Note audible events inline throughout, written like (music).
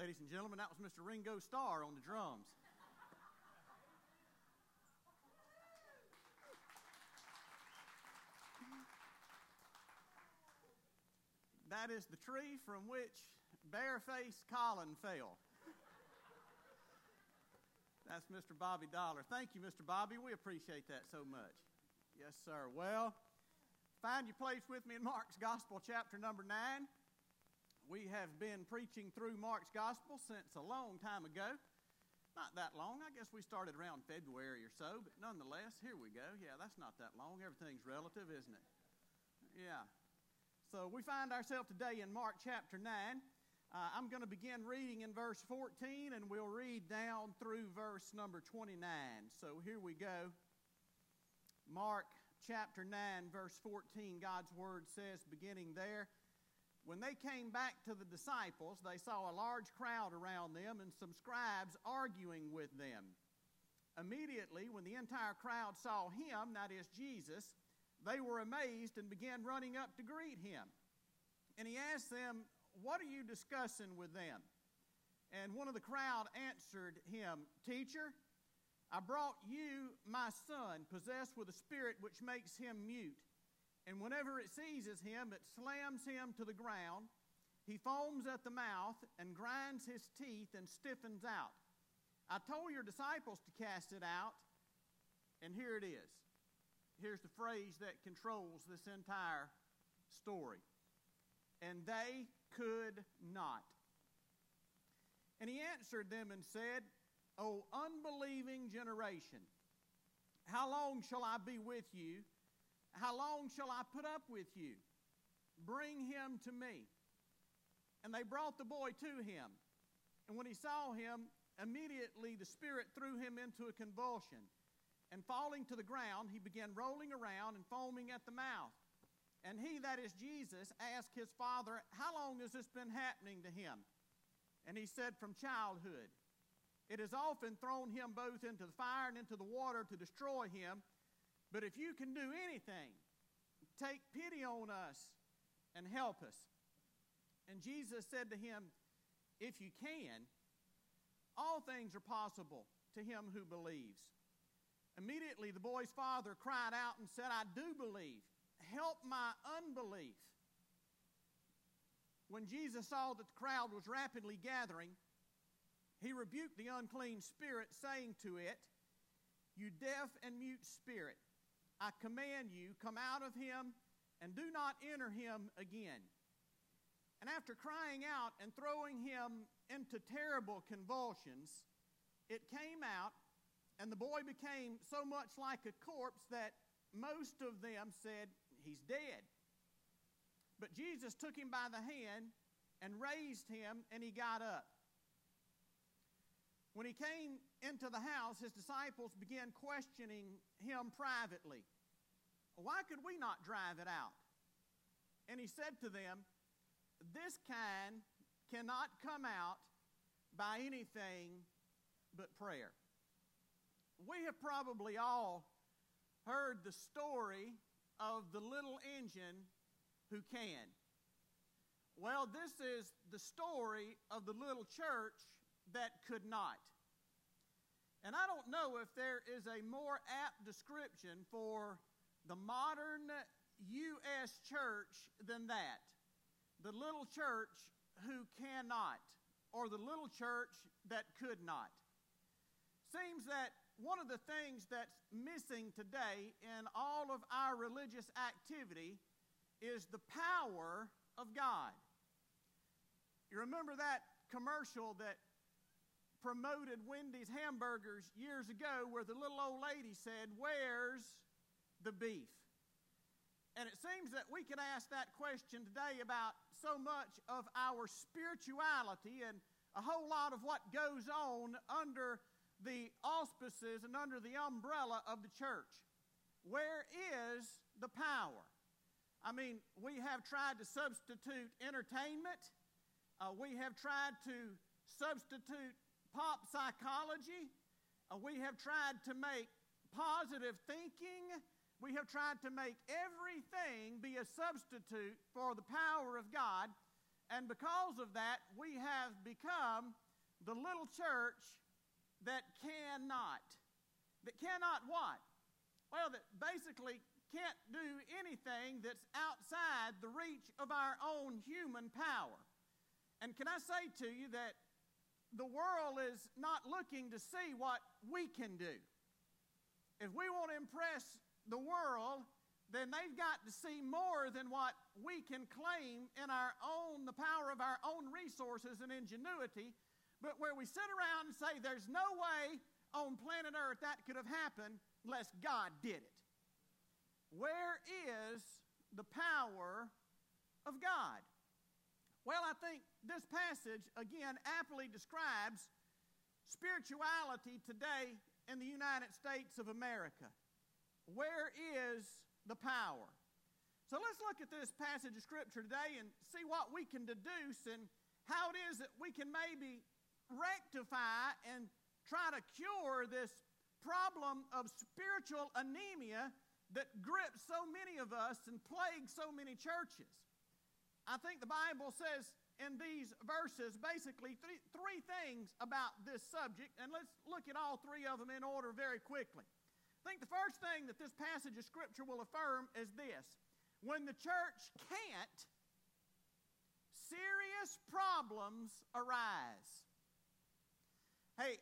Ladies and gentlemen, that was Mr. Ringo Starr on the drums. that is the tree from which barefaced Colin fell. That's Mr. Bobby Dollar. Thank you, Mr. Bobby. We appreciate that so much. Yes, sir. Well, find your place with me in Mark's Gospel, chapter number 9. We have been preaching through Mark's Gospel since a long time ago. Not that long. I guess we started around February or so, but nonetheless, here we go. Yeah, that's not that long. Everything's relative, isn't it? Yeah. So we find ourselves today in Mark chapter 9. Uh, I'm going to begin reading in verse 14 and we'll read down through verse number 29. So here we go. Mark chapter 9, verse 14, God's word says, beginning there, when they came back to the disciples, they saw a large crowd around them and some scribes arguing with them. Immediately, when the entire crowd saw him, that is Jesus, they were amazed and began running up to greet him. And he asked them, what are you discussing with them? And one of the crowd answered him, Teacher, I brought you my son, possessed with a spirit which makes him mute. And whenever it seizes him, it slams him to the ground. He foams at the mouth and grinds his teeth and stiffens out. I told your disciples to cast it out, and here it is. Here's the phrase that controls this entire story. And they could not. And he answered them and said, O unbelieving generation, how long shall I be with you? How long shall I put up with you? Bring him to me. And they brought the boy to him. And when he saw him, immediately the Spirit threw him into a convulsion. And falling to the ground, he began rolling around and foaming at the mouth. And he, that is Jesus, asked his father, How long has this been happening to him? And he said, From childhood. It has often thrown him both into the fire and into the water to destroy him. But if you can do anything, take pity on us and help us. And Jesus said to him, If you can, all things are possible to him who believes. Immediately the boy's father cried out and said, I do believe help my unbelief. When Jesus saw that the crowd was rapidly gathering, he rebuked the unclean spirit, saying to it, You deaf and mute spirit, I command you, come out of him and do not enter him again. And after crying out and throwing him into terrible convulsions, it came out, and the boy became so much like a corpse that most of them said, he's dead. But Jesus took him by the hand and raised him, and he got up. When he came into the house, his disciples began questioning him privately. Why could we not drive it out? And he said to them, This kind cannot come out by anything but prayer. We have probably all heard the story of the little engine who can. Well, this is the story of the little church that could not. And I don't know if there is a more apt description for the modern U.S. church than that. The little church who cannot, or the little church that could not. Seems that one of the things that's missing today in all of our religious activity is the power of God. You remember that commercial that promoted Wendy's hamburgers years ago where the little old lady said, Where's the beef? And it seems that we can ask that question today about so much of our spirituality and a whole lot of what goes on under the auspices and under the umbrella of the church. Where is the power? I mean, we have tried to substitute entertainment, uh, we have tried to substitute pop psychology, uh, we have tried to make positive thinking. We have tried to make everything be a substitute for the power of God. and because of that, we have become the little church that cannot. That cannot what? Well, that basically can't do anything that's outside the reach of our own human power. And can I say to you that the world is not looking to see what we can do. If we want to impress the world, then they've got to see more than what we can claim in our own, the power of our own resources and ingenuity. But where we sit around and say there's no way on planet Earth that could have happened unless God did it. Where is the power of God? Well, I think this passage, again, aptly describes spirituality today in the United States of America. Where is the power. So let's look at this passage of Scripture today and see what we can deduce and how it is that we can maybe rectify and try to cure this problem of spiritual anemia that grips so many of us and plagues so many churches. I think the Bible says in these verses basically three, three things about this subject, and let's look at all three of them in order very quickly. I think the first thing that this passage of Scripture will affirm is this when the church can't, serious problems arise. Hey,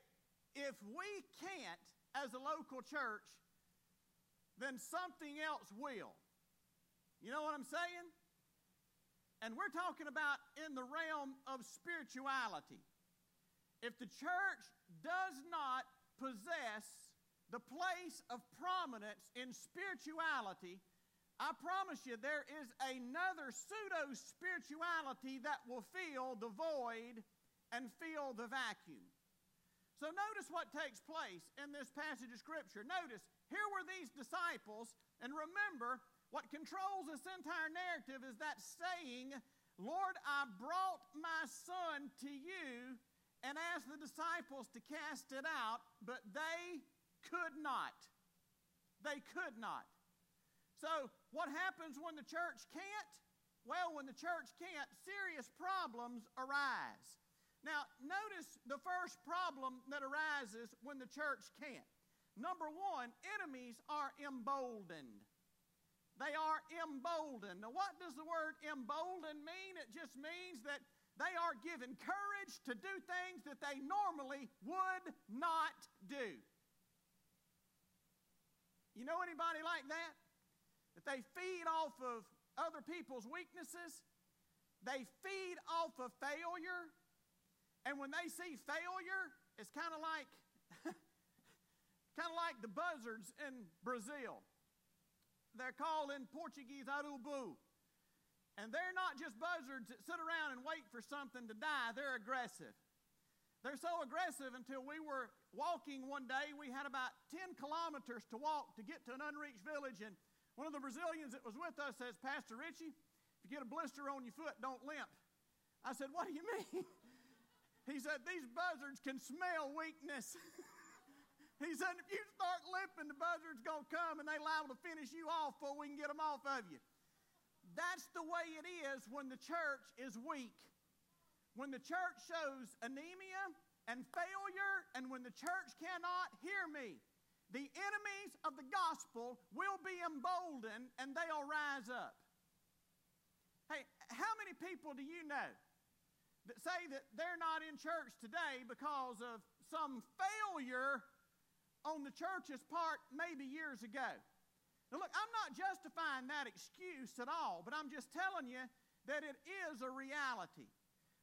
if we can't, as a local church, then something else will. You know what I'm saying? And we're talking about in the realm of spirituality. If the church does not possess the place of prominence in spirituality, I promise you there is another pseudo spirituality that will fill the void and fill the vacuum. So notice what takes place in this passage of Scripture. Notice, here were these disciples, and remember, what controls this entire narrative is that saying, Lord, I brought my son to you and asked the disciples to cast it out, but they could not. They could not. So, what happens when the church can't? Well, when the church can't, serious problems arise. Now, notice the first problem that arises when the church can't. Number one, enemies are emboldened. They are emboldened. Now, what does the word emboldened mean? It just means that they are given courage to do things that they normally would not do. You know anybody like that? That they feed off of other people's weaknesses, they feed off of failure, and when they see failure, it's kind of like (laughs) kind of like the buzzards in Brazil. They're called in Portuguese urubu. And they're not just buzzards that sit around and wait for something to die, they're aggressive. They're so aggressive until we were walking one day. We had about 10 kilometers to walk to get to an unreached village. And one of the Brazilians that was with us says, Pastor Richie, if you get a blister on your foot, don't limp. I said, What do you mean? (laughs) he said, These buzzards can smell weakness. (laughs) he said, If you start limping, the buzzard's going to come and they liable to finish you off before we can get them off of you. That's the way it is when the church is weak. When the church shows anemia and failure, and when the church cannot hear me, the enemies of the gospel will be emboldened and they'll rise up. Hey, how many people do you know that say that they're not in church today because of some failure on the church's part maybe years ago? Now, look, I'm not justifying that excuse at all, but I'm just telling you that it is a reality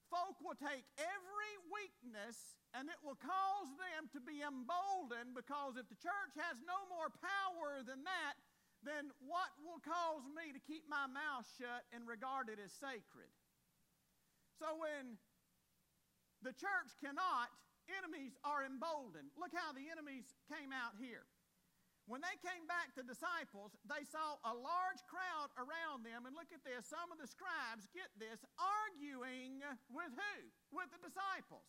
folk will take every weakness and it will cause them to be emboldened because if the church has no more power than that, then what will cause me to keep my mouth shut and regard it as sacred? So when the church cannot, enemies are emboldened. Look how the enemies came out here. When they came back to disciples, they saw a large crowd around them. And look at this some of the scribes, get this, arguing with who? With the disciples.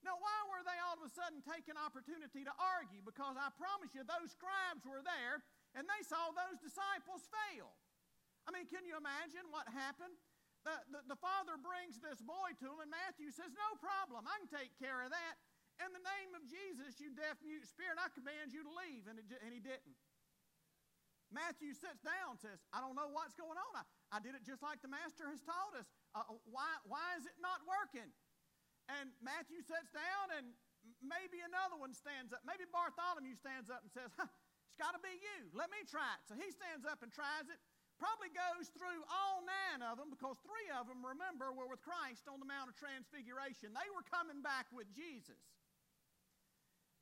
Now, why were they all of a sudden taking opportunity to argue? Because I promise you, those scribes were there and they saw those disciples fail. I mean, can you imagine what happened? The, the, the father brings this boy to him, and Matthew says, No problem, I can take care of that. In the name of Jesus, you deaf mute spirit, I command you to leave. And, it, and he didn't. Matthew sits down and says, I don't know what's going on. I, I did it just like the master has taught us. Uh, why, why is it not working? And Matthew sits down, and maybe another one stands up. Maybe Bartholomew stands up and says, It's got to be you. Let me try it. So he stands up and tries it. Probably goes through all nine of them because three of them, remember, were with Christ on the Mount of Transfiguration. They were coming back with Jesus.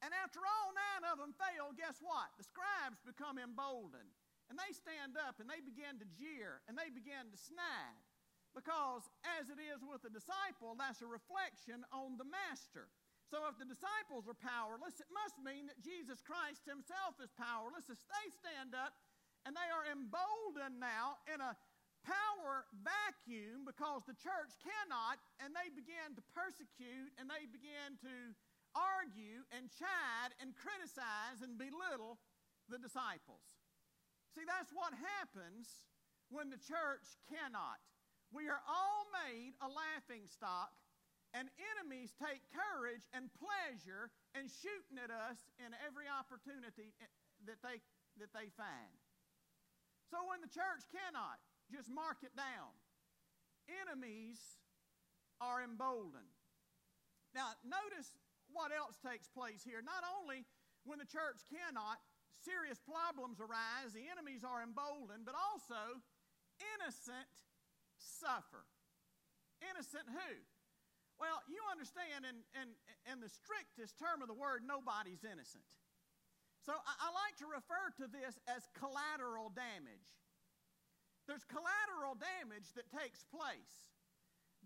And after all nine of them fail, guess what? The scribes become emboldened. And they stand up and they begin to jeer and they begin to snide. Because as it is with the disciple, that's a reflection on the master. So if the disciples are powerless, it must mean that Jesus Christ himself is powerless. As they stand up and they are emboldened now in a power vacuum because the church cannot, and they begin to persecute and they begin to argue and chide and criticize and belittle the disciples. See, that's what happens when the church cannot. We are all made a laughing stock, and enemies take courage and pleasure in shooting at us in every opportunity eh, that they, that they find. So when the church cannot, just mark it down. Enemies are emboldened. Now, notice what else takes place here. Not only when the church cannot, serious problems arise, the enemies are emboldened, but also innocent suffer. Innocent who? Well, you understand, in, in, in the strictest term of the word, nobody's innocent. So I, I like to refer to this as collateral damage. There's collateral damage that takes place.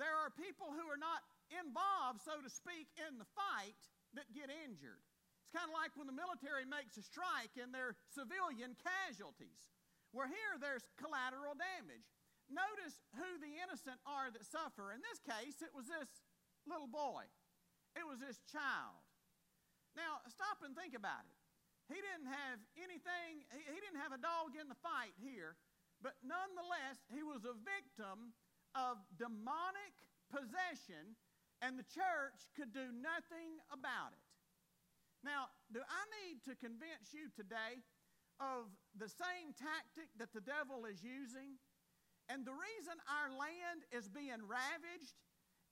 There are people who are not involved, so to speak, in the fight that get injured. It's kind of like when the military makes a strike and there are civilian casualties. Where here there's collateral damage. Notice who the innocent are that suffer. In this case, it was this little boy, it was this child. Now, stop and think about it. He didn't have anything, he didn't have a dog in the fight here, but nonetheless, he was a victim of demonic possession, and the church could do nothing about it. Now, do I need to convince you today of the same tactic that the devil is using? And the reason our land is being ravaged,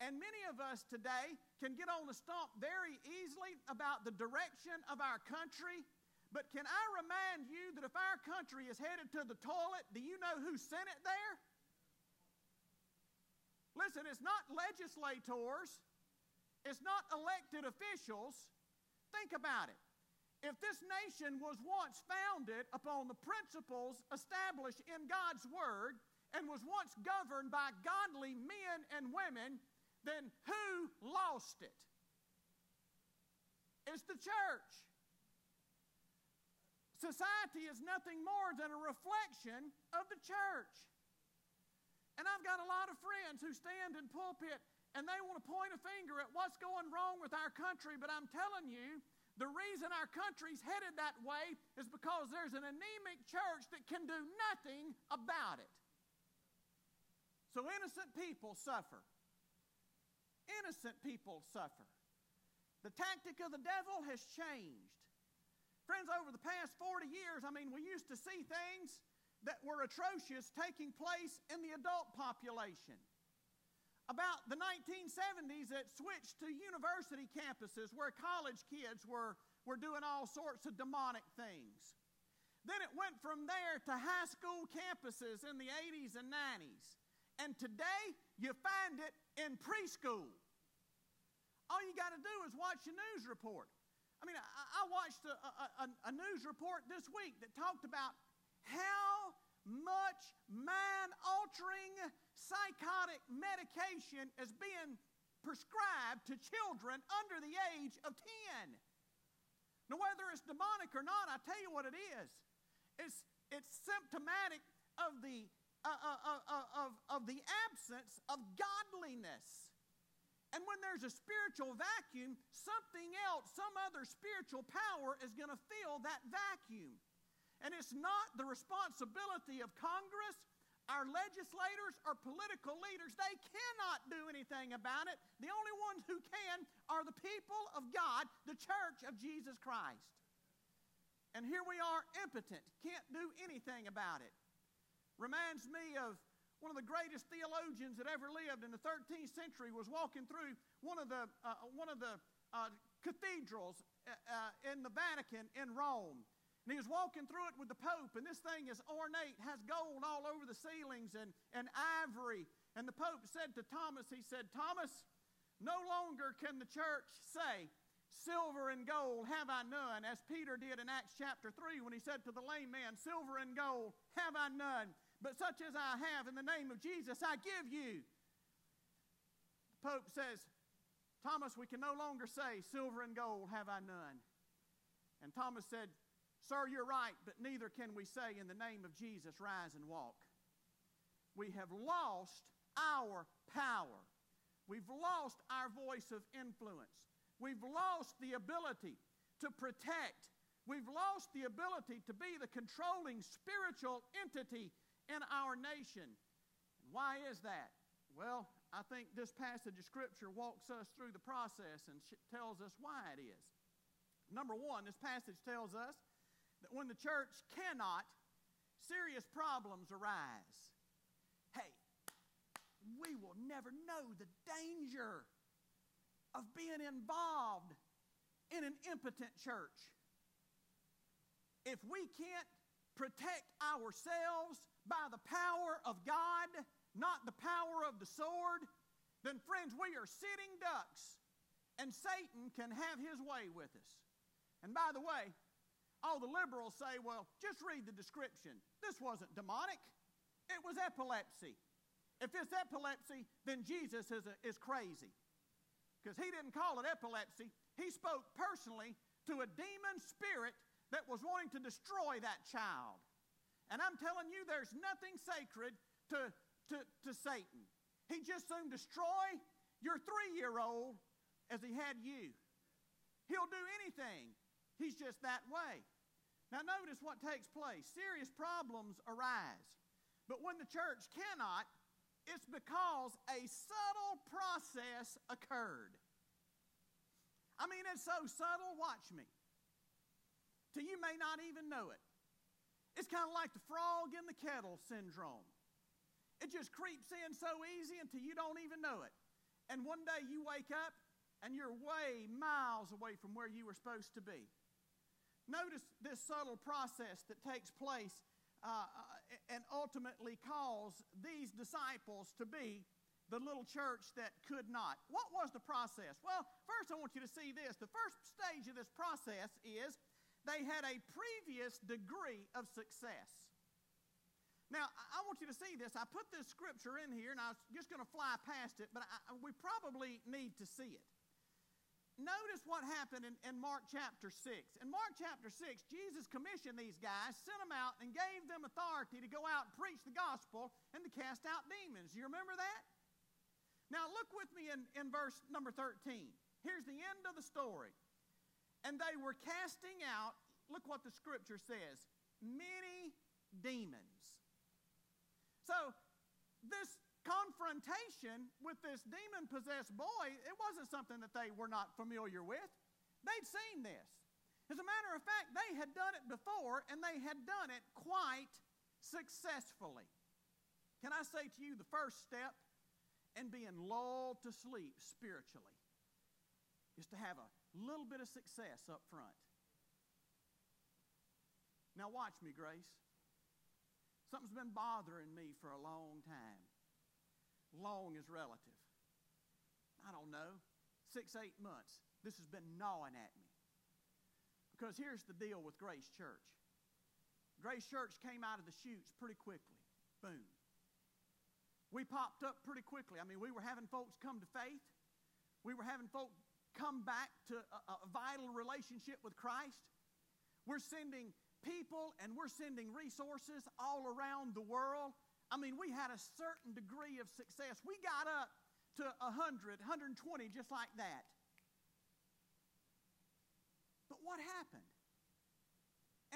and many of us today can get on the stump very easily about the direction of our country but can I remind you that if our country is headed to the toilet, do you know who sent it there? Listen, it's not legislators, it's not elected officials. Think about it. If this nation was once founded upon the principles established in God's Word and was once governed by godly men and women, then who lost it? It's the church. Society is nothing more than a reflection of the church. And I've got a lot of friends who stand in pulpit and they want to point a finger at what's going wrong with our country, but I'm telling you, the reason our country's headed that way is because there's an anemic church that can do nothing about it. So innocent people suffer. Innocent people suffer. The tactic of the devil has changed. Friends, over the past 40 years, I mean, we used to see things that were atrocious taking place in the adult population. About the 1970s, it switched to university campuses where college kids were, were doing all sorts of demonic things. Then it went from there to high school campuses in the 80s and 90s. And today, you find it in preschool. All you got to do is watch a news report. I mean, I, I watched a, a, a, news report this week that talked about how much mind altering psychotic medication is being prescribed to children under the age of 10. Now, whether it's demonic or not, I tell you what it is. It's, it's symptomatic of the, uh, uh, uh, uh of, of the absence of godliness. And when there's a spiritual vacuum, something else, some other spiritual power is going to fill that vacuum. And it's not the responsibility of Congress, our legislators our political leaders, they cannot do anything about it. The only ones who can are the people of God, the church of Jesus Christ. And here we are, impotent, can't do anything about it. Reminds me of one of the greatest theologians that ever lived in the 13th century was walking through one of the, uh, one of the uh, cathedrals uh, uh in the Vatican in Rome. And he was walking through it with the Pope, and this thing is ornate, has gold all over the ceilings and, and ivory. And the Pope said to Thomas, he said, Thomas, no longer can the church say, Silver and gold have I none, as Peter did in Acts chapter 3 when he said to the lame man, Silver and gold have I none, but such as I have in the name of Jesus I give you. The Pope says, Thomas, we can no longer say, Silver and gold have I none. And Thomas said, Sir, you're right, but neither can we say in the name of Jesus, rise and walk. We have lost our power. We've lost our voice of influence. We've lost the ability to protect. We've lost the ability to be the controlling spiritual entity in our nation. Why is that? Well, I think this passage of Scripture walks us through the process and tells us why it is. Number one, this passage tells us that when the church cannot, serious problems arise. Hey, we will never know the danger of being involved in an impotent church. If we can't protect ourselves by the power of God, not the power of the sword, then, friends, we are sitting ducks, and Satan can have his way with us. And by the way, all the liberals say, well, just read the description. This wasn't demonic, it was epilepsy. If it's epilepsy, then Jesus is, a, is crazy. Because he didn't call it epilepsy, he spoke personally to a demon spirit that was wanting to destroy that child. And I'm telling you, there's nothing sacred to, to, to Satan. He just soon destroy your three year old as he had you. He'll do anything He's just that way. Now, notice what takes place. Serious problems arise. But when the church cannot, it's because a subtle process occurred. I mean, it's so subtle, watch me. Till you may not even know it. It's kind of like the frog in the kettle syndrome. It just creeps in so easy until you don't even know it. And one day you wake up and you're way miles away from where you were supposed to be. Notice this subtle process that takes place uh, uh, and ultimately caused these disciples to be the little church that could not. What was the process? Well, first I want you to see this. The first stage of this process is they had a previous degree of success. Now, I want you to see this. I put this scripture in here, and I was just going to fly past it, but I, we probably need to see it notice what happened in, in, Mark chapter 6. In Mark chapter 6, Jesus commissioned these guys, sent them out, and gave them authority to go out and preach the gospel and to cast out demons. You remember that? Now, look with me in, in verse number 13. Here's the end of the story. And they were casting out, look what the scripture says, many demons. So, this confrontation with this demon possessed boy, it wasn't something that they were not familiar with. They'd seen this. As a matter of fact, they had done it before and they had done it quite successfully. Can I say to you, the first step in being lulled to sleep spiritually is to have a little bit of success up front. Now, watch me, Grace. Something's been bothering me for a long time long is relative. I don't know, six, eight months. This has been gnawing at me. Because here's the deal with Grace Church Grace Church came out of the chutes pretty quickly. Boom. We popped up pretty quickly. I mean, we were having folks come to faith, we were having folks come back to a, a vital relationship with Christ. We're sending people and we're sending resources all around the world I mean, we had a certain degree of success. We got up to 100, 120, just like that. But what happened?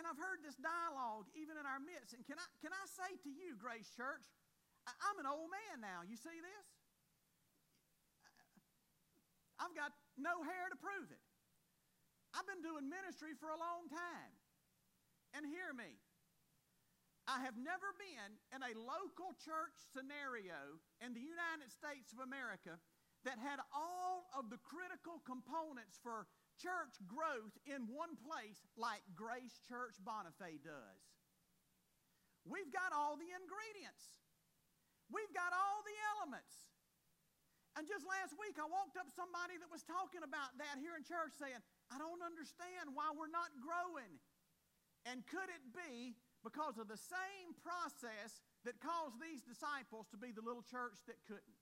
And I've heard this dialogue even in our midst. And can I, can I say to you, Grace Church, I'm an old man now. You see this? I've got no hair to prove it. I've been doing ministry for a long time. And hear me. I have never been in a local church scenario in the United States of America that had all of the critical components for church growth in one place like Grace Church Bonifay does. We've got all the ingredients. We've got all the elements. And just last week, I walked up somebody that was talking about that here in church saying, I don't understand why we're not growing. And could it be because of the same process that caused these disciples to be the little church that couldn't?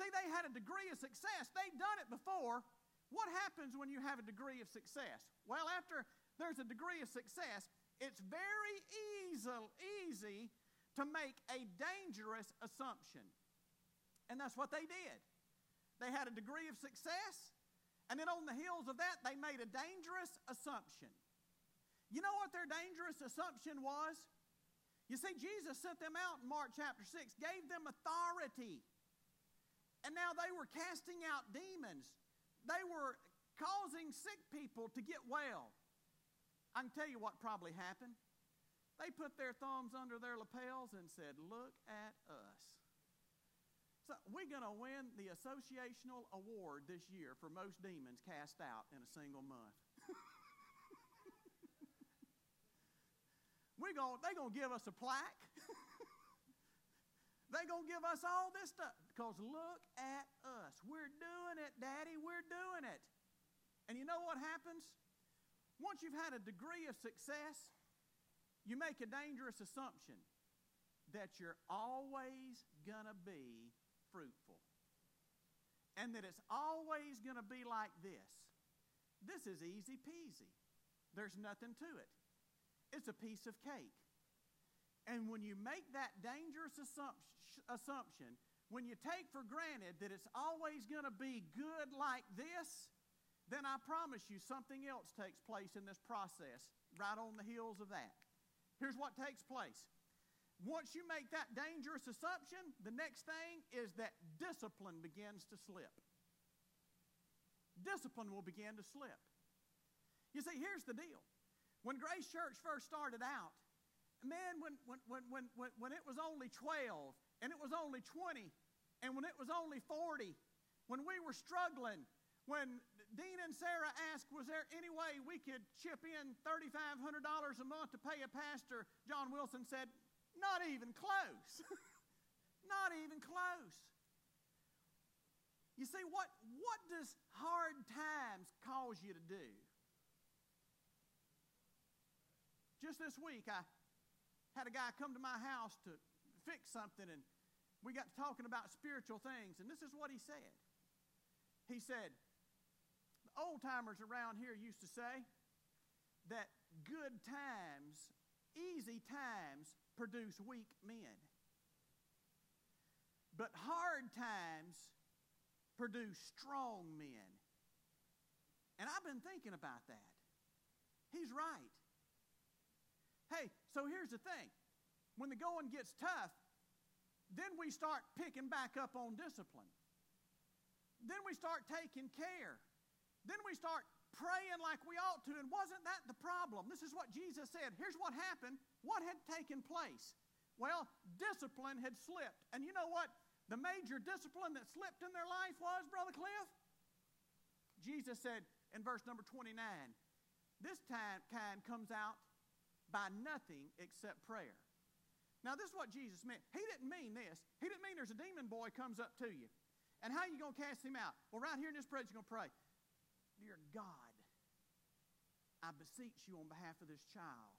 See, they had a degree of success. They'd done it before. What happens when you have a degree of success? Well, after there's a degree of success, it's very easy, easy to make a dangerous assumption. And that's what they did. They had a degree of success, and then on the heels of that, they made a dangerous assumption. You know what their dangerous assumption was? You see, Jesus sent them out in Mark chapter 6, gave them authority. And now they were casting out demons. They were causing sick people to get well. I can tell you what probably happened. They put their thumbs under their lapels and said, Look at us. So we're going to win the associational award this year for most demons cast out in a single month. (laughs) we're going, they're going to give us a plaque. (laughs) they're going to give us all this stuff because look at us. We're doing it, Daddy. We're doing it. And you know what happens? Once you've had a degree of success, you make a dangerous assumption that you're always going to be fruitful. And that it's always going to be like this. This is easy peasy. There's nothing to it. It's a piece of cake. And when you make that dangerous assumption, when you take for granted that it's always going to be good like this, then I promise you something else takes place in this process right on the heels of that. Here's what takes place once you make that dangerous assumption, the next thing is that discipline begins to slip. Discipline will begin to slip. You see, here's the deal. When Grace Church first started out, man, when, when, when, when, when it was only 12 and it was only 20 and when it was only 40, when we were struggling, when Dean and Sarah asked, was there any way we could chip in $3,500 a month to pay a pastor? John Wilson said, not even close. (laughs) Not even close. You see, what, what does hard times cause you to do? Just this week, I had a guy come to my house to fix something, and we got to talking about spiritual things, and this is what he said. He said, The old timers around here used to say that good times, easy times, produce weak men. But hard times produce strong men. And I've been thinking about that. He's right. Hey, so here's the thing when the going gets tough, then we start picking back up on discipline. Then we start taking care. Then we start praying like we ought to. And wasn't that the problem? This is what Jesus said. Here's what happened. What had taken place? Well, discipline had slipped. And you know what the major discipline that slipped in their life was, Brother Cliff? Jesus said in verse number 29 this time kind comes out by nothing except prayer. Now, this is what Jesus meant. He didn't mean this. He didn't mean there's a demon boy comes up to you. And how are you going to cast him out? Well, right here in this prayer, you're going to pray. Dear God, I beseech you on behalf of this child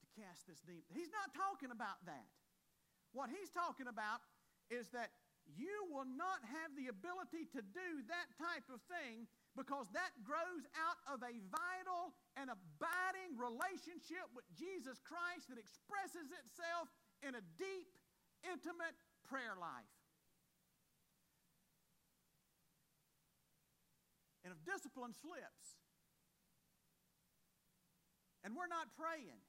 to cast this demon. He's not talking about that. What he's talking about is that you will not have the ability to do that type of thing because that grows out of a vital and abiding relationship with Jesus Christ that expresses itself in a deep, intimate prayer life. And if discipline slips and we're not praying,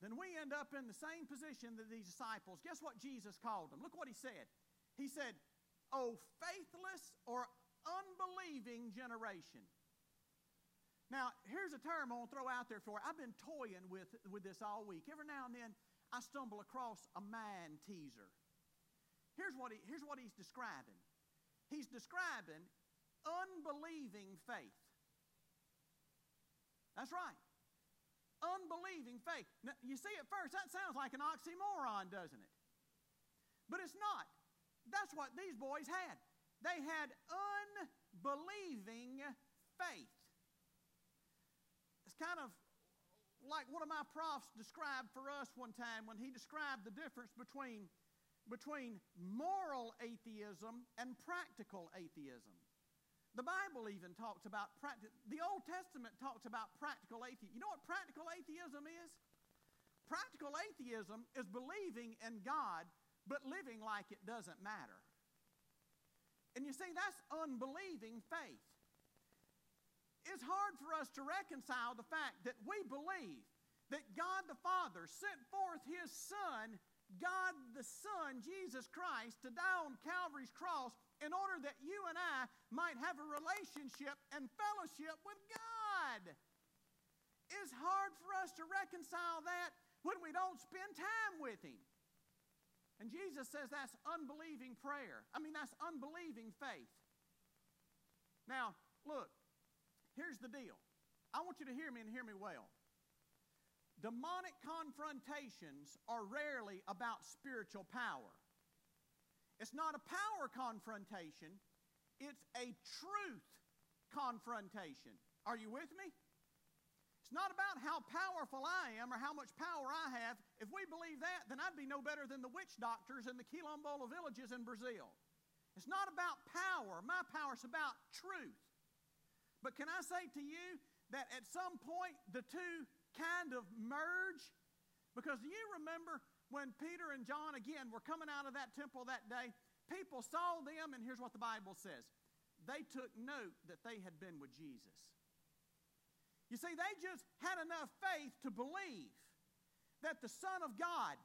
then we end up in the same position that these disciples. Guess what Jesus called them? Look what he said. He said, Oh, faithless or unbelieving generation. Now, here's a term I want to throw out there for you. I've been toying with, with this all week. Every now and then, I stumble across a man teaser. Here's what, he, here's what he's describing he's describing unbelieving faith. That's right. Unbelieving faith. Now, you see, at first, that sounds like an oxymoron, doesn't it? But it's not. That's what these boys had. They had unbelieving faith It's kind of like one of my profs described for us one time when he described the difference between, between moral atheism and practical atheism. The Bible even talks about practical, the Old Testament talks about practical atheism. You know what practical atheism is? Practical atheism is believing in God but living like it doesn't matter. And you see, that's unbelieving faith it's hard for us to reconcile the fact that we believe that God the Father sent forth His Son, God the Son, Jesus Christ, to die on Calvary's cross in order that you and I might have a relationship and fellowship with God. It's hard for us to reconcile that when we don't spend time with Him. And Jesus says that's unbelieving prayer. I mean, that's unbelieving faith. Now, look, Here's the deal I want you to hear me and hear me well. Demonic confrontations are rarely about spiritual power. It's not a power confrontation, it's a truth confrontation. Are you with me? It's not about how powerful I am or how much power I have. If we believe that, then I'd be no better than the witch doctors in the Quilombola villages in Brazil. It's not about power. My power is about truth. But can I say to you that at some point the two kind of merge? Because you remember when Peter and John again were coming out of that temple that day, people saw them, and here's what the Bible says they took note that they had been with Jesus. You see, they just had enough faith to believe that the Son of God,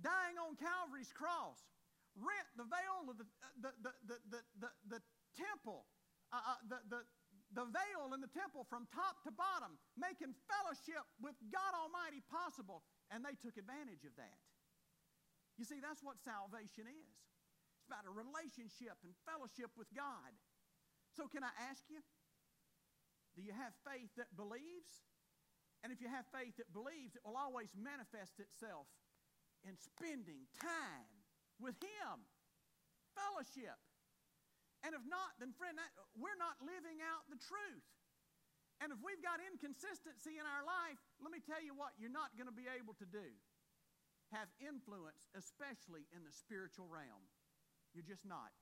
dying on Calvary's cross, rent the veil of the, the, the, the, the, the, the temple, uh, uh, the, the, the veil in the temple from top to bottom, making fellowship with God Almighty possible, and they took advantage of that. You see, that's what salvation is. It's about a relationship and fellowship with God. So, can I ask you, do you have faith that believes? And if you have faith that believes, it will always manifest itself in spending time with Him, fellowship. And if not, then, friend, that, we're not living out the truth. And if we've got inconsistency in our life, let me tell you what you're not going to be able to do. Have influence, especially in the spiritual realm. You're just not.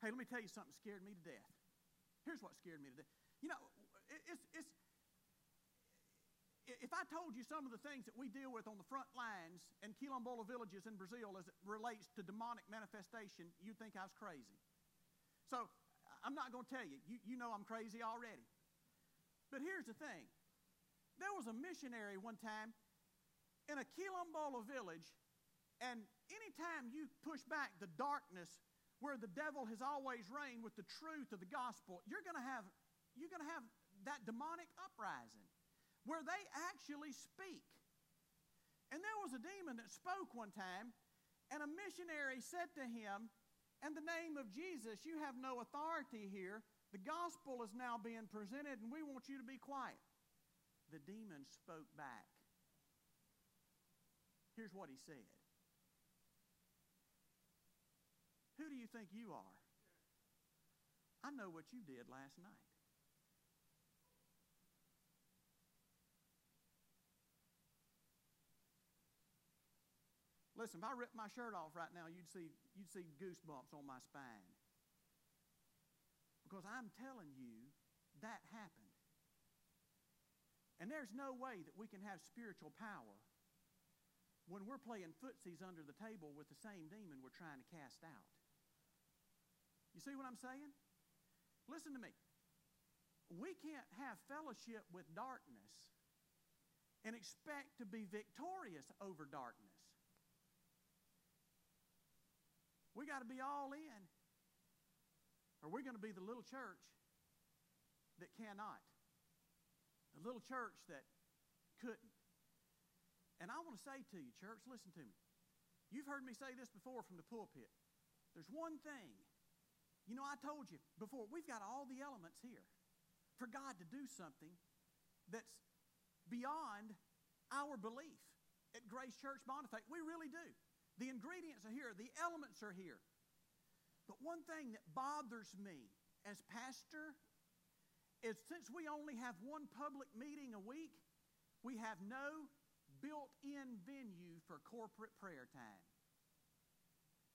Hey, let me tell you something scared me to death. Here's what scared me to death. You know, it's, it's, if I told you some of the things that we deal with on the front lines in Quilombola villages in Brazil as it relates to demonic manifestation, you'd think I was crazy. So I'm not going to tell you. you. You know I'm crazy already. But here's the thing there was a missionary one time in a Quilombola village, and anytime you push back the darkness where the devil has always reigned with the truth of the gospel, you're going to have, you're going to have that demonic uprising where they actually speak. And there was a demon that spoke one time, and a missionary said to him, In the name of Jesus, you have no authority here. The gospel is now being presented, and we want you to be quiet. The demon spoke back. Here's what he said Who do you think you are? I know what you did last night. Listen, if I ripped my shirt off right now, you'd see, you'd see goosebumps on my spine. Because I'm telling you, that happened. And there's no way that we can have spiritual power when we're playing footsies under the table with the same demon we're trying to cast out. You see what I'm saying? Listen to me. We can't have fellowship with darkness and expect to be victorious over darkness. We got to be all in. Or we're going to be the little church that cannot. The little church that couldn't. And I want to say to you, church, listen to me. You've heard me say this before from the pulpit. There's one thing. You know, I told you before, we've got all the elements here for God to do something that's beyond our belief at Grace Church Bonifay. We really do. The ingredients are here, the elements are here. But one thing that bothers me as pastor is since we only have one public meeting a week, we have no built in venue for corporate prayer time.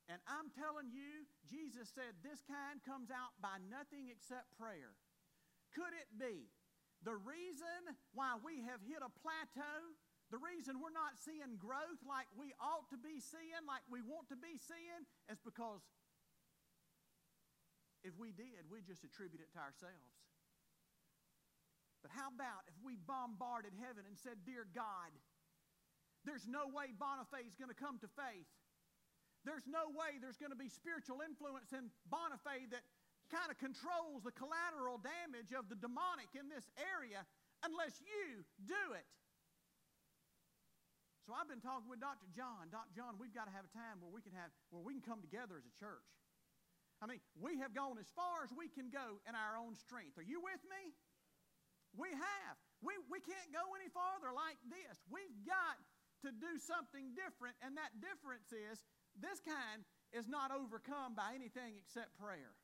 And I'm telling you, Jesus said this kind comes out by nothing except prayer. Could it be the reason why we have hit a plateau, the reason we're not seeing growth like we ought to be seeing, like we want to be seeing, is because if we did, we'd just attribute it to ourselves. But how about if we bombarded heaven and said, Dear God, there's no way Bonifay is going to come to faith. There's no way there's going to be spiritual influence in Bonifay that kind of controls the collateral damage of the demonic in this area unless you do it. So I've been talking with Dr. John. Dr. John, we've got to have a time where we can have where we can come together as a church. I mean, we have gone as far as we can go in our own strength. Are you with me? We have. We, we can't go any farther like this. We've got to do something different, and that difference is this kind is not overcome by anything except prayer.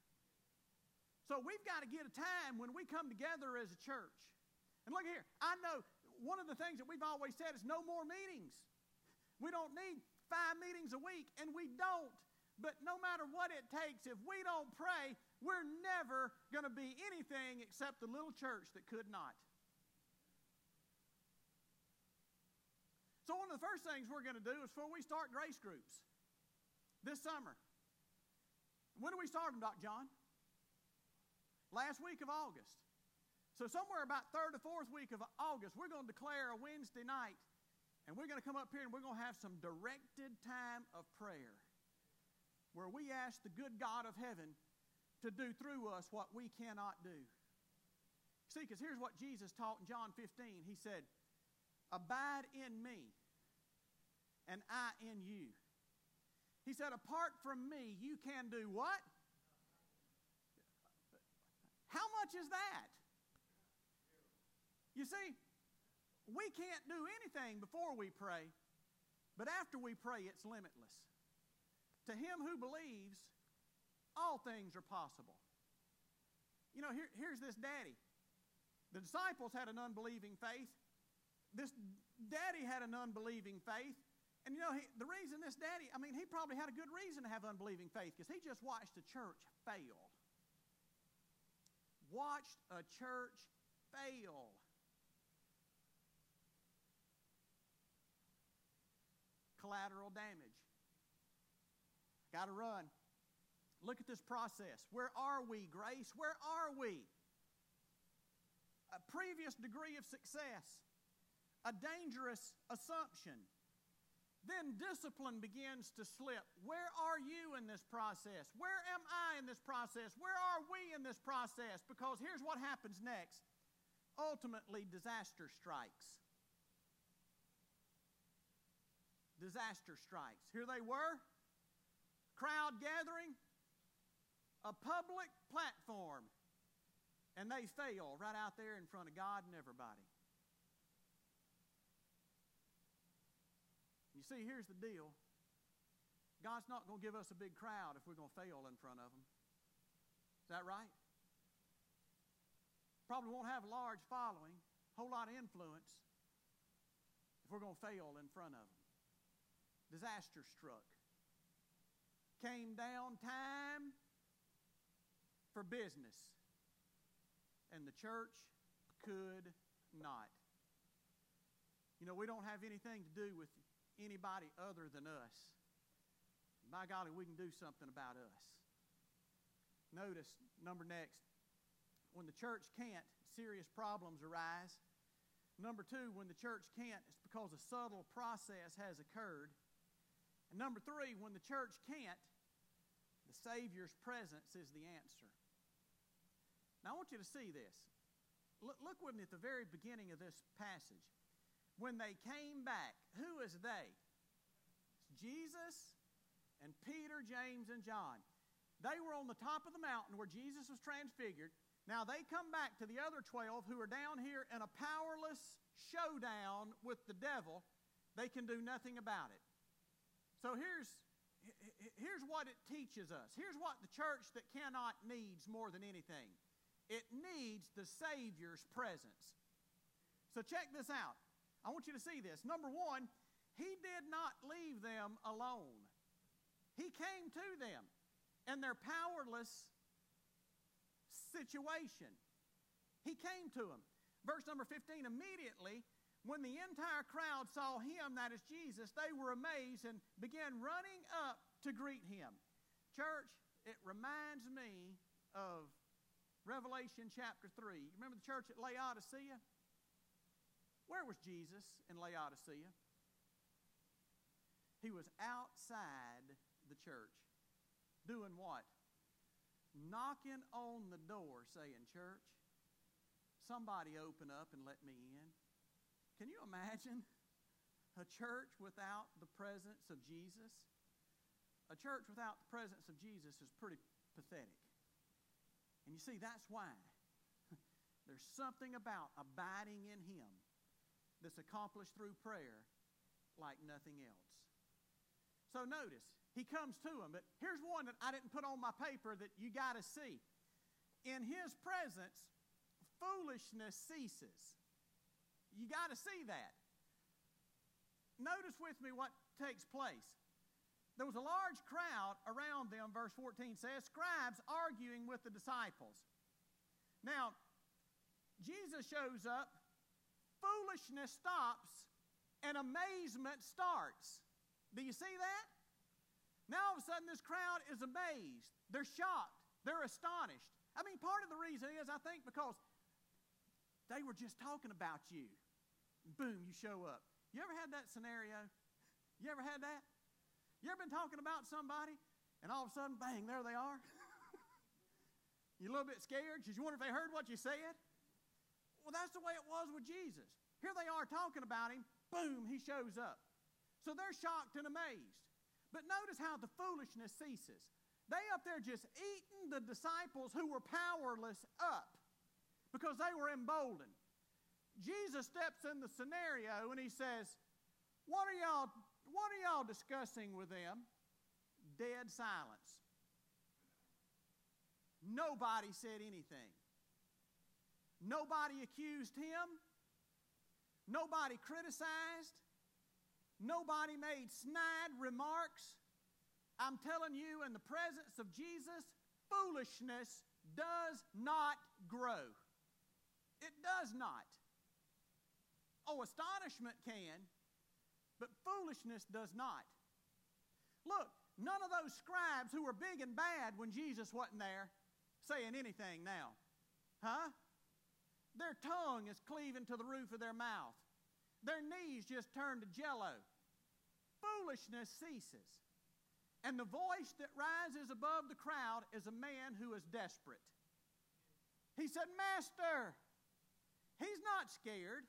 So we've got to get a time when we come together as a church. And look here, I know one of the things that we've always said is no more meetings. We don't need five meetings a week, and we don't. But no matter what it takes, if we don't pray, we're never going to be anything except the little church that could not. So, one of the first things we're going to do is before we start grace groups this summer. When do we start them, Dr. John? Last week of August. So, somewhere about third or fourth week of August, we're going to declare a Wednesday night, and we're going to come up here and we're going to have some directed time of prayer where we ask the good God of heaven to do through us what we cannot do. See, because here's what Jesus taught in John 15. He said, Abide in me, and I in you. He said, Apart from me, you can do what? How much is that? You see, we can't do anything before we pray, but after we pray, it's limitless. To him who believes, all things are possible. You know, here, here's this daddy. The disciples had an unbelieving faith. This daddy had an unbelieving faith. And you know, he, the reason this daddy, I mean, he probably had a good reason to have unbelieving faith because he just watched a church fail. Watched a church fail. Collateral damage. Got to run. Look at this process. Where are we, Grace? Where are we? A previous degree of success, a dangerous assumption. Then discipline begins to slip. Where are you in this process? Where am I in this process? Where are we in this process? Because here's what happens next ultimately, disaster strikes. Disaster strikes. Here they were crowd gathering, a public platform, and they fail right out there in front of God and everybody. You see, here's the deal God's not going to give us a big crowd if we're going to fail in front of Him. Is that right? Probably won't have a large following, a whole lot of influence if we're going to fail in front of Him. Disaster struck came down time for business, and the church could not. You know, we don't have anything to do with anybody other than us. By golly, we can do something about us. Notice, number next, when the church can't, serious problems arise. Number two, when the church can't, it's because a subtle process has occurred. And number three, when the church can't, the Savior's presence is the answer. Now, I want you to see this. Look, look with me at the very beginning of this passage. When they came back, who is they? It's Jesus and Peter, James, and John. They were on the top of the mountain where Jesus was transfigured. Now they come back to the other 12 who are down here in a powerless showdown with the devil. They can do nothing about it. So here's, here's what it teaches us. Here's what the church that cannot needs more than anything it needs the Savior's presence. So check this out. I want you to see this. Number one, he did not leave them alone, he came to them in their powerless situation. He came to them. Verse number 15 immediately, when the entire crowd saw him, that is Jesus, they were amazed and began running up to greet him. Church, it reminds me of Revelation chapter 3. You remember the church at Laodicea? Where was Jesus in Laodicea? He was outside the church. Doing what? Knocking on the door saying, Church, somebody open up and let me in. Can you imagine a church without the presence of Jesus? A church without the presence of Jesus is pretty pathetic. And you see, that's why (laughs) there's something about abiding in Him that's accomplished through prayer like nothing else. So notice, he comes to him. But here's one that I didn't put on my paper that you got to see. In his presence, foolishness ceases. You got to see that. Notice with me what takes place. There was a large crowd around them, verse 14 says, scribes arguing with the disciples. Now, Jesus shows up, foolishness stops, and amazement starts. Do you see that? Now all of a sudden, this crowd is amazed. They're shocked. They're astonished. I mean, part of the reason is, I think, because they were just talking about you. Boom, you show up. You ever had that scenario? You ever had that? You ever been talking about somebody, and all of a sudden, bang, there they are? (laughs) you a little bit scared because you wonder if they heard what you said? Well, that's the way it was with Jesus. Here they are talking about him. Boom, he shows up. So they're shocked and amazed. But notice how the foolishness ceases. They up there just eating the disciples who were powerless up because they were emboldened. Jesus steps in the scenario and he says, What are y'all, what are y'all discussing with them? Dead silence. Nobody said anything. Nobody accused him. Nobody criticized. Nobody made snide remarks. I'm telling you, in the presence of Jesus, foolishness does not grow. It does not. Oh, astonishment can, but foolishness does not. Look, none of those scribes who were big and bad when Jesus wasn't there saying anything now. Huh? Their tongue is cleaving to the roof of their mouth. Their knees just turn to jello foolishness ceases. And the voice that rises above the crowd is a man who is desperate. He said, Master, he's not scared.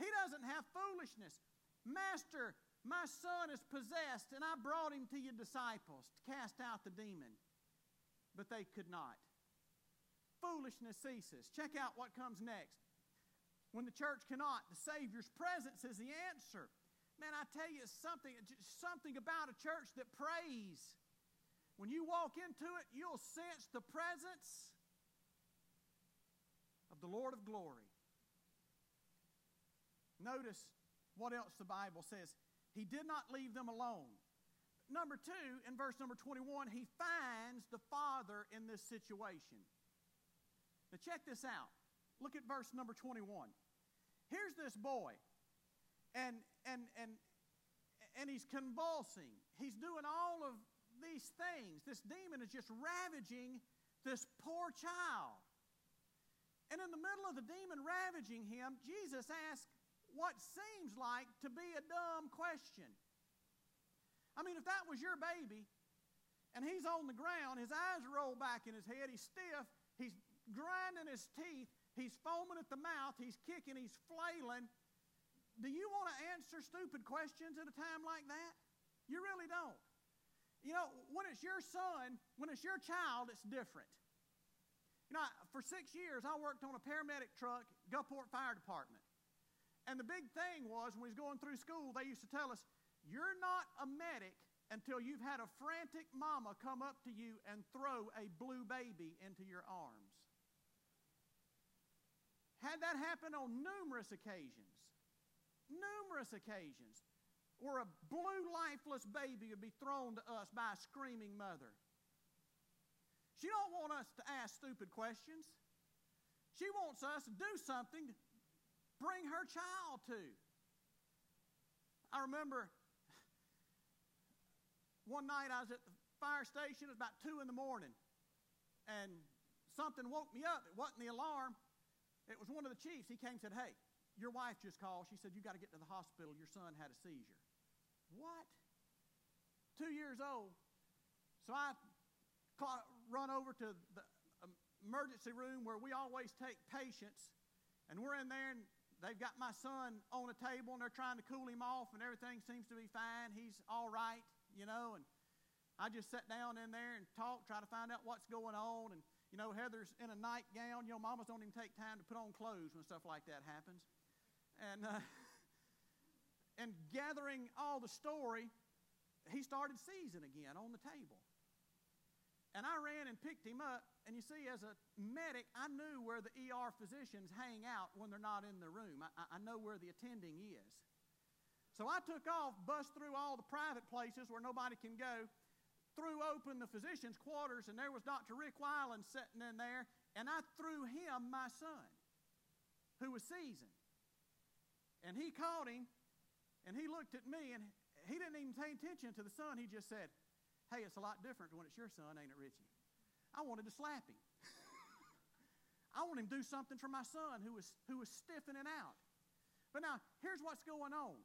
He doesn't have foolishness. Master, my son is possessed, and I brought him to your disciples to cast out the demon. But they could not. Foolishness ceases. Check out what comes next. When the church cannot, the Savior's presence is the answer. Man, I tell you something, something about a church that prays. When you walk into it, you'll sense the presence of the Lord of glory. Notice what else the Bible says. He did not leave them alone. Number two, in verse number 21, he finds the Father in this situation. Now, check this out. Look at verse number 21. Here's this boy and, and, and, and he's convulsing. He's doing all of these things. This demon is just ravaging this poor child. And in the middle of the demon ravaging him, Jesus asked what seems like to be a dumb question. I mean, if that was your baby and he's on the ground, his eyes roll back in his head, he's stiff, he's grinding his teeth, he's foaming at the mouth, he's kicking, he's flailing. Do you want to answer stupid questions at a time like that? You really don't. You know, when it's your son, when it's your child, it's different. You know, for six years, I worked on a paramedic truck, Gulfport Fire Department. And the big thing was when we was going through school, they used to tell us, you're not a medic until you've had a frantic mama come up to you and throw a blue baby into your arms. Had that happen on numerous occasions. Numerous occasions where a blue, lifeless baby would be thrown to us by a screaming mother. She don't want us to ask stupid questions. She wants us to do something bring her child to. I remember one night I was at the fire station, it was about 2 in the morning, and something woke me up. It wasn't the alarm, it was one of the chiefs. He came and said, Hey, your wife just called. She said, You got to get to the hospital. Your son had a seizure. What? Two years old. So I run over to the um, emergency room where we always take patients, and we're in there, and they've got my son on a table, and they're trying to cool him off, and everything seems to be fine. He's all right, you know, and I just sat down in there and talk, try to find out what's going on, and you know, Heather's in a nightgown. You know, mamas don't even take time to put on clothes when stuff like that happens. And, uh, (laughs) and gathering all the story, he started seizing again on the table. And I ran and picked him up. And you see, as a medic, I knew where the ER physicians hang out when they're not in the room. I, I know where the attending is. So I took off, bust through all the private places where nobody can go, threw open the physician's quarters, and there was Dr. Rick Weiland sitting in there, and I threw him my son, who was seizing. And he caught him, and he looked at me, and he didn't even pay attention to the son. He just said, Hey, it's a lot different when it's your son, ain't it, Richie? I wanted to slap him. (laughs) I want him to do something for my son who was, who was stiffening out. But now, here's what's going on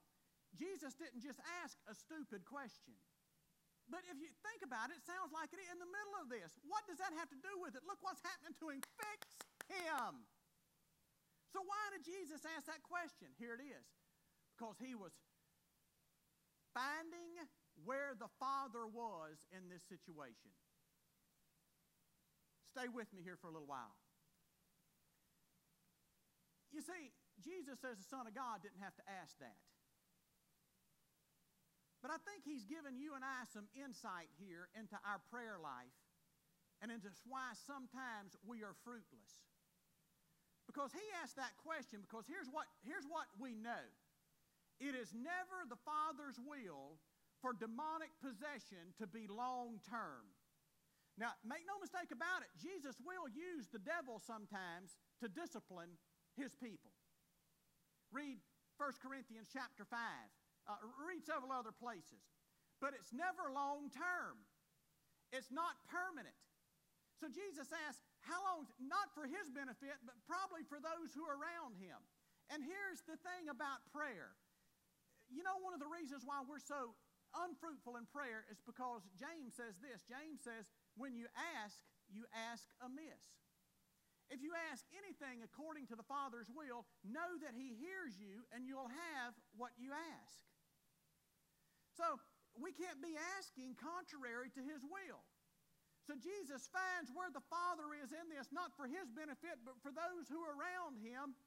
Jesus didn't just ask a stupid question. But if you think about it, it sounds like it in the middle of this. What does that have to do with it? Look what's happening to him. Fix him. So, why did Jesus ask that question? Here it is. Because he was finding where the Father was in this situation. Stay with me here for a little while. You see, Jesus says the Son of God didn't have to ask that. But I think he's given you and I some insight here into our prayer life and into why sometimes we are fruitless. Because he asked that question because here's what, here's what we know. It is never the Father's will for demonic possession to be long term. Now, make no mistake about it, Jesus will use the devil sometimes to discipline his people. Read 1 Corinthians chapter 5. Uh, read several other places. But it's never long term. It's not permanent. So Jesus asks, how long? Not for his benefit, but probably for those who are around him. And here's the thing about prayer. You know, one of the reasons why we're so unfruitful in prayer is because James says this James says, when you ask, you ask amiss. If you ask anything according to the Father's will, know that He hears you and you'll have what you ask. So we can't be asking contrary to His will. So Jesus finds where the Father is in this, not for His benefit, but for those who are around Him,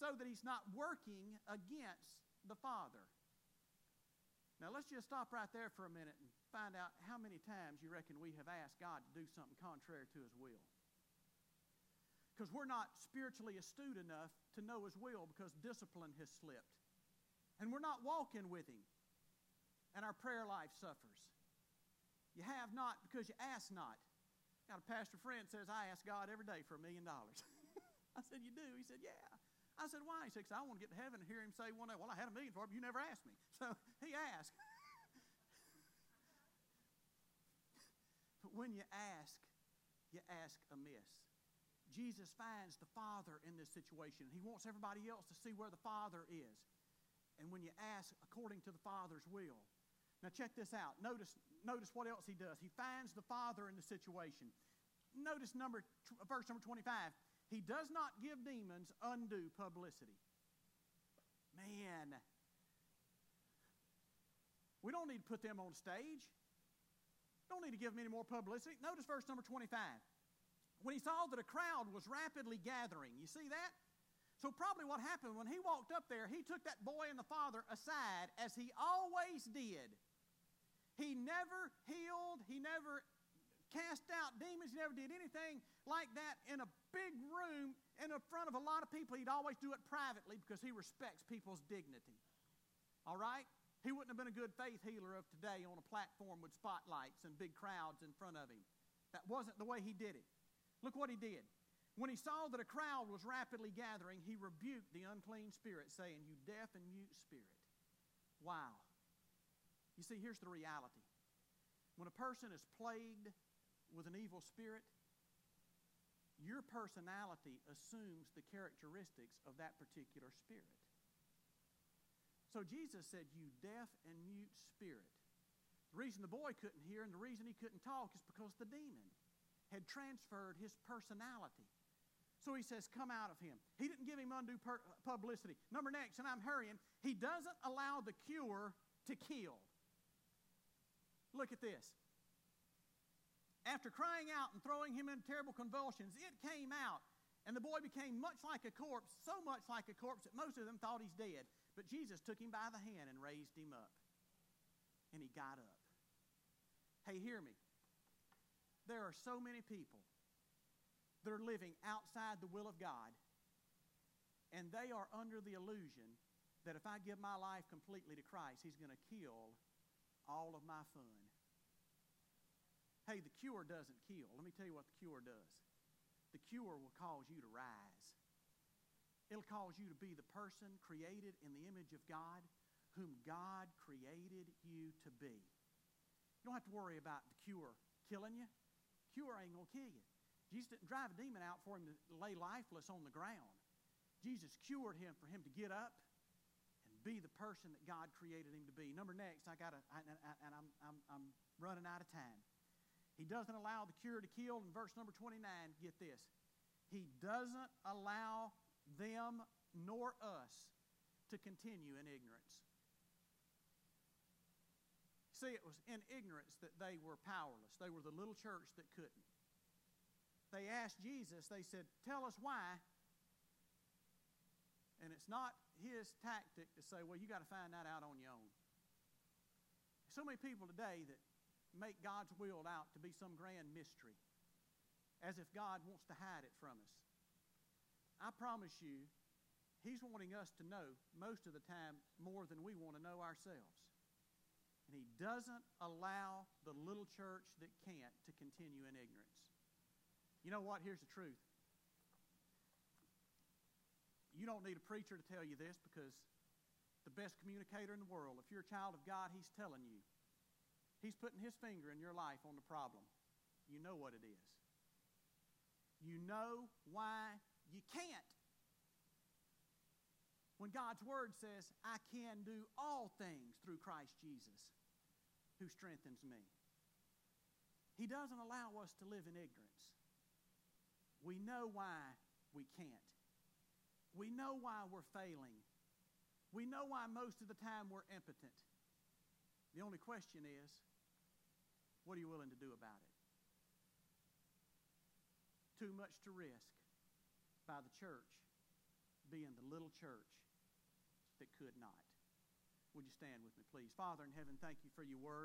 so that He's not working against the Father. Now, let's just stop right there for a minute and find out how many times you reckon we have asked God to do something contrary to His will. Because we're not spiritually astute enough to know His will because discipline has slipped. And we're not walking with Him. And our prayer life suffers. You have not because you ask not. Got a pastor friend says, I ask God every day for a million dollars. (laughs) I said, You do? He said, Yeah. I said, why? He said, I want to get to heaven and hear him say one day, well, I had a million for it, but you never asked me. (laughs) So he asked. When you ask, you ask amiss. Jesus finds the Father in this situation. He wants everybody else to see where the Father is. And when you ask according to the Father's will. Now, check this out. Notice, notice what else he does. He finds the Father in the situation. Notice number, verse number 25. He does not give demons undue publicity. Man, we don't need to put them on stage. Don't need to give him any more publicity. Notice verse number 25 when he saw that a crowd was rapidly gathering. You see that? So, probably what happened when he walked up there, he took that boy and the father aside, as he always did. He never healed, he never cast out demons, he never did anything like that in a big room in front of a lot of people. He'd always do it privately because he respects people's dignity. All right? He wouldn't have been a good faith healer of today on a platform with spotlights and big crowds in front of him. That wasn't the way he did it. Look what he did. When he saw that a crowd was rapidly gathering, he rebuked the unclean spirit, saying, You deaf and mute spirit. Wow. You see, here's the reality. When a person is plagued with an evil spirit, your personality assumes the characteristics of that particular spirit. So Jesus said, You deaf and mute spirit. The reason the boy couldn't hear and the reason he couldn't talk is because the demon had transferred his personality. So he says, Come out of him. He didn't give him undue publicity. Number next, and I'm hurrying, he doesn't allow the cure to kill. Look at this. After crying out and throwing him into terrible convulsions, it came out, and the boy became much like a corpse, so much like a corpse that most of them thought he's dead. But Jesus took him by the hand and raised him up. And he got up. Hey, hear me there are so many people that are living outside the will of God, and they are under the illusion that if I give my life completely to Christ, He's going to kill all of my fun. Hey, the cure doesn't kill. Let me tell you what the cure does. The cure will cause you to rise. It'll cause you to be the person created in the image of God whom God created you to be. You don't have to worry about the cure killing you cure ain't going to kill you. Jesus didn't drive a demon out for him to lay lifeless on the ground. Jesus cured him for him to get up and be the person that God created him to be. Number next, I got to, and I'm, I'm, I'm running out of time. He doesn't allow the cure to kill. In verse number 29, get this. He doesn't allow them nor us to continue in ignorance. See, it was in ignorance that they were powerless. They were the little church that couldn't. They asked Jesus, they said, Tell us why. And it's not his tactic to say, Well, you got to find that out on your own. So many people today that make God's will out to be some grand mystery, as if God wants to hide it from us. I promise you, He's wanting us to know most of the time more than we want to know ourselves. And he doesn't allow the little church that can't to continue in ignorance. You know what? Here's the truth. You don't need a preacher to tell you this because the best communicator in the world, if you're a child of God, he's telling you. He's putting his finger in your life on the problem. You know what it is. You know why you can't. When God's Word says, I can do all things through Christ Jesus who strengthens me. He doesn't allow us to live in ignorance. We know why we can't. We know why we're failing. We know why most of the time we're impotent. The only question is, what are you willing to do about it? Too much to risk by the church being the little church that could not. Would you stand with me, please? Father in heaven, thank you for your word.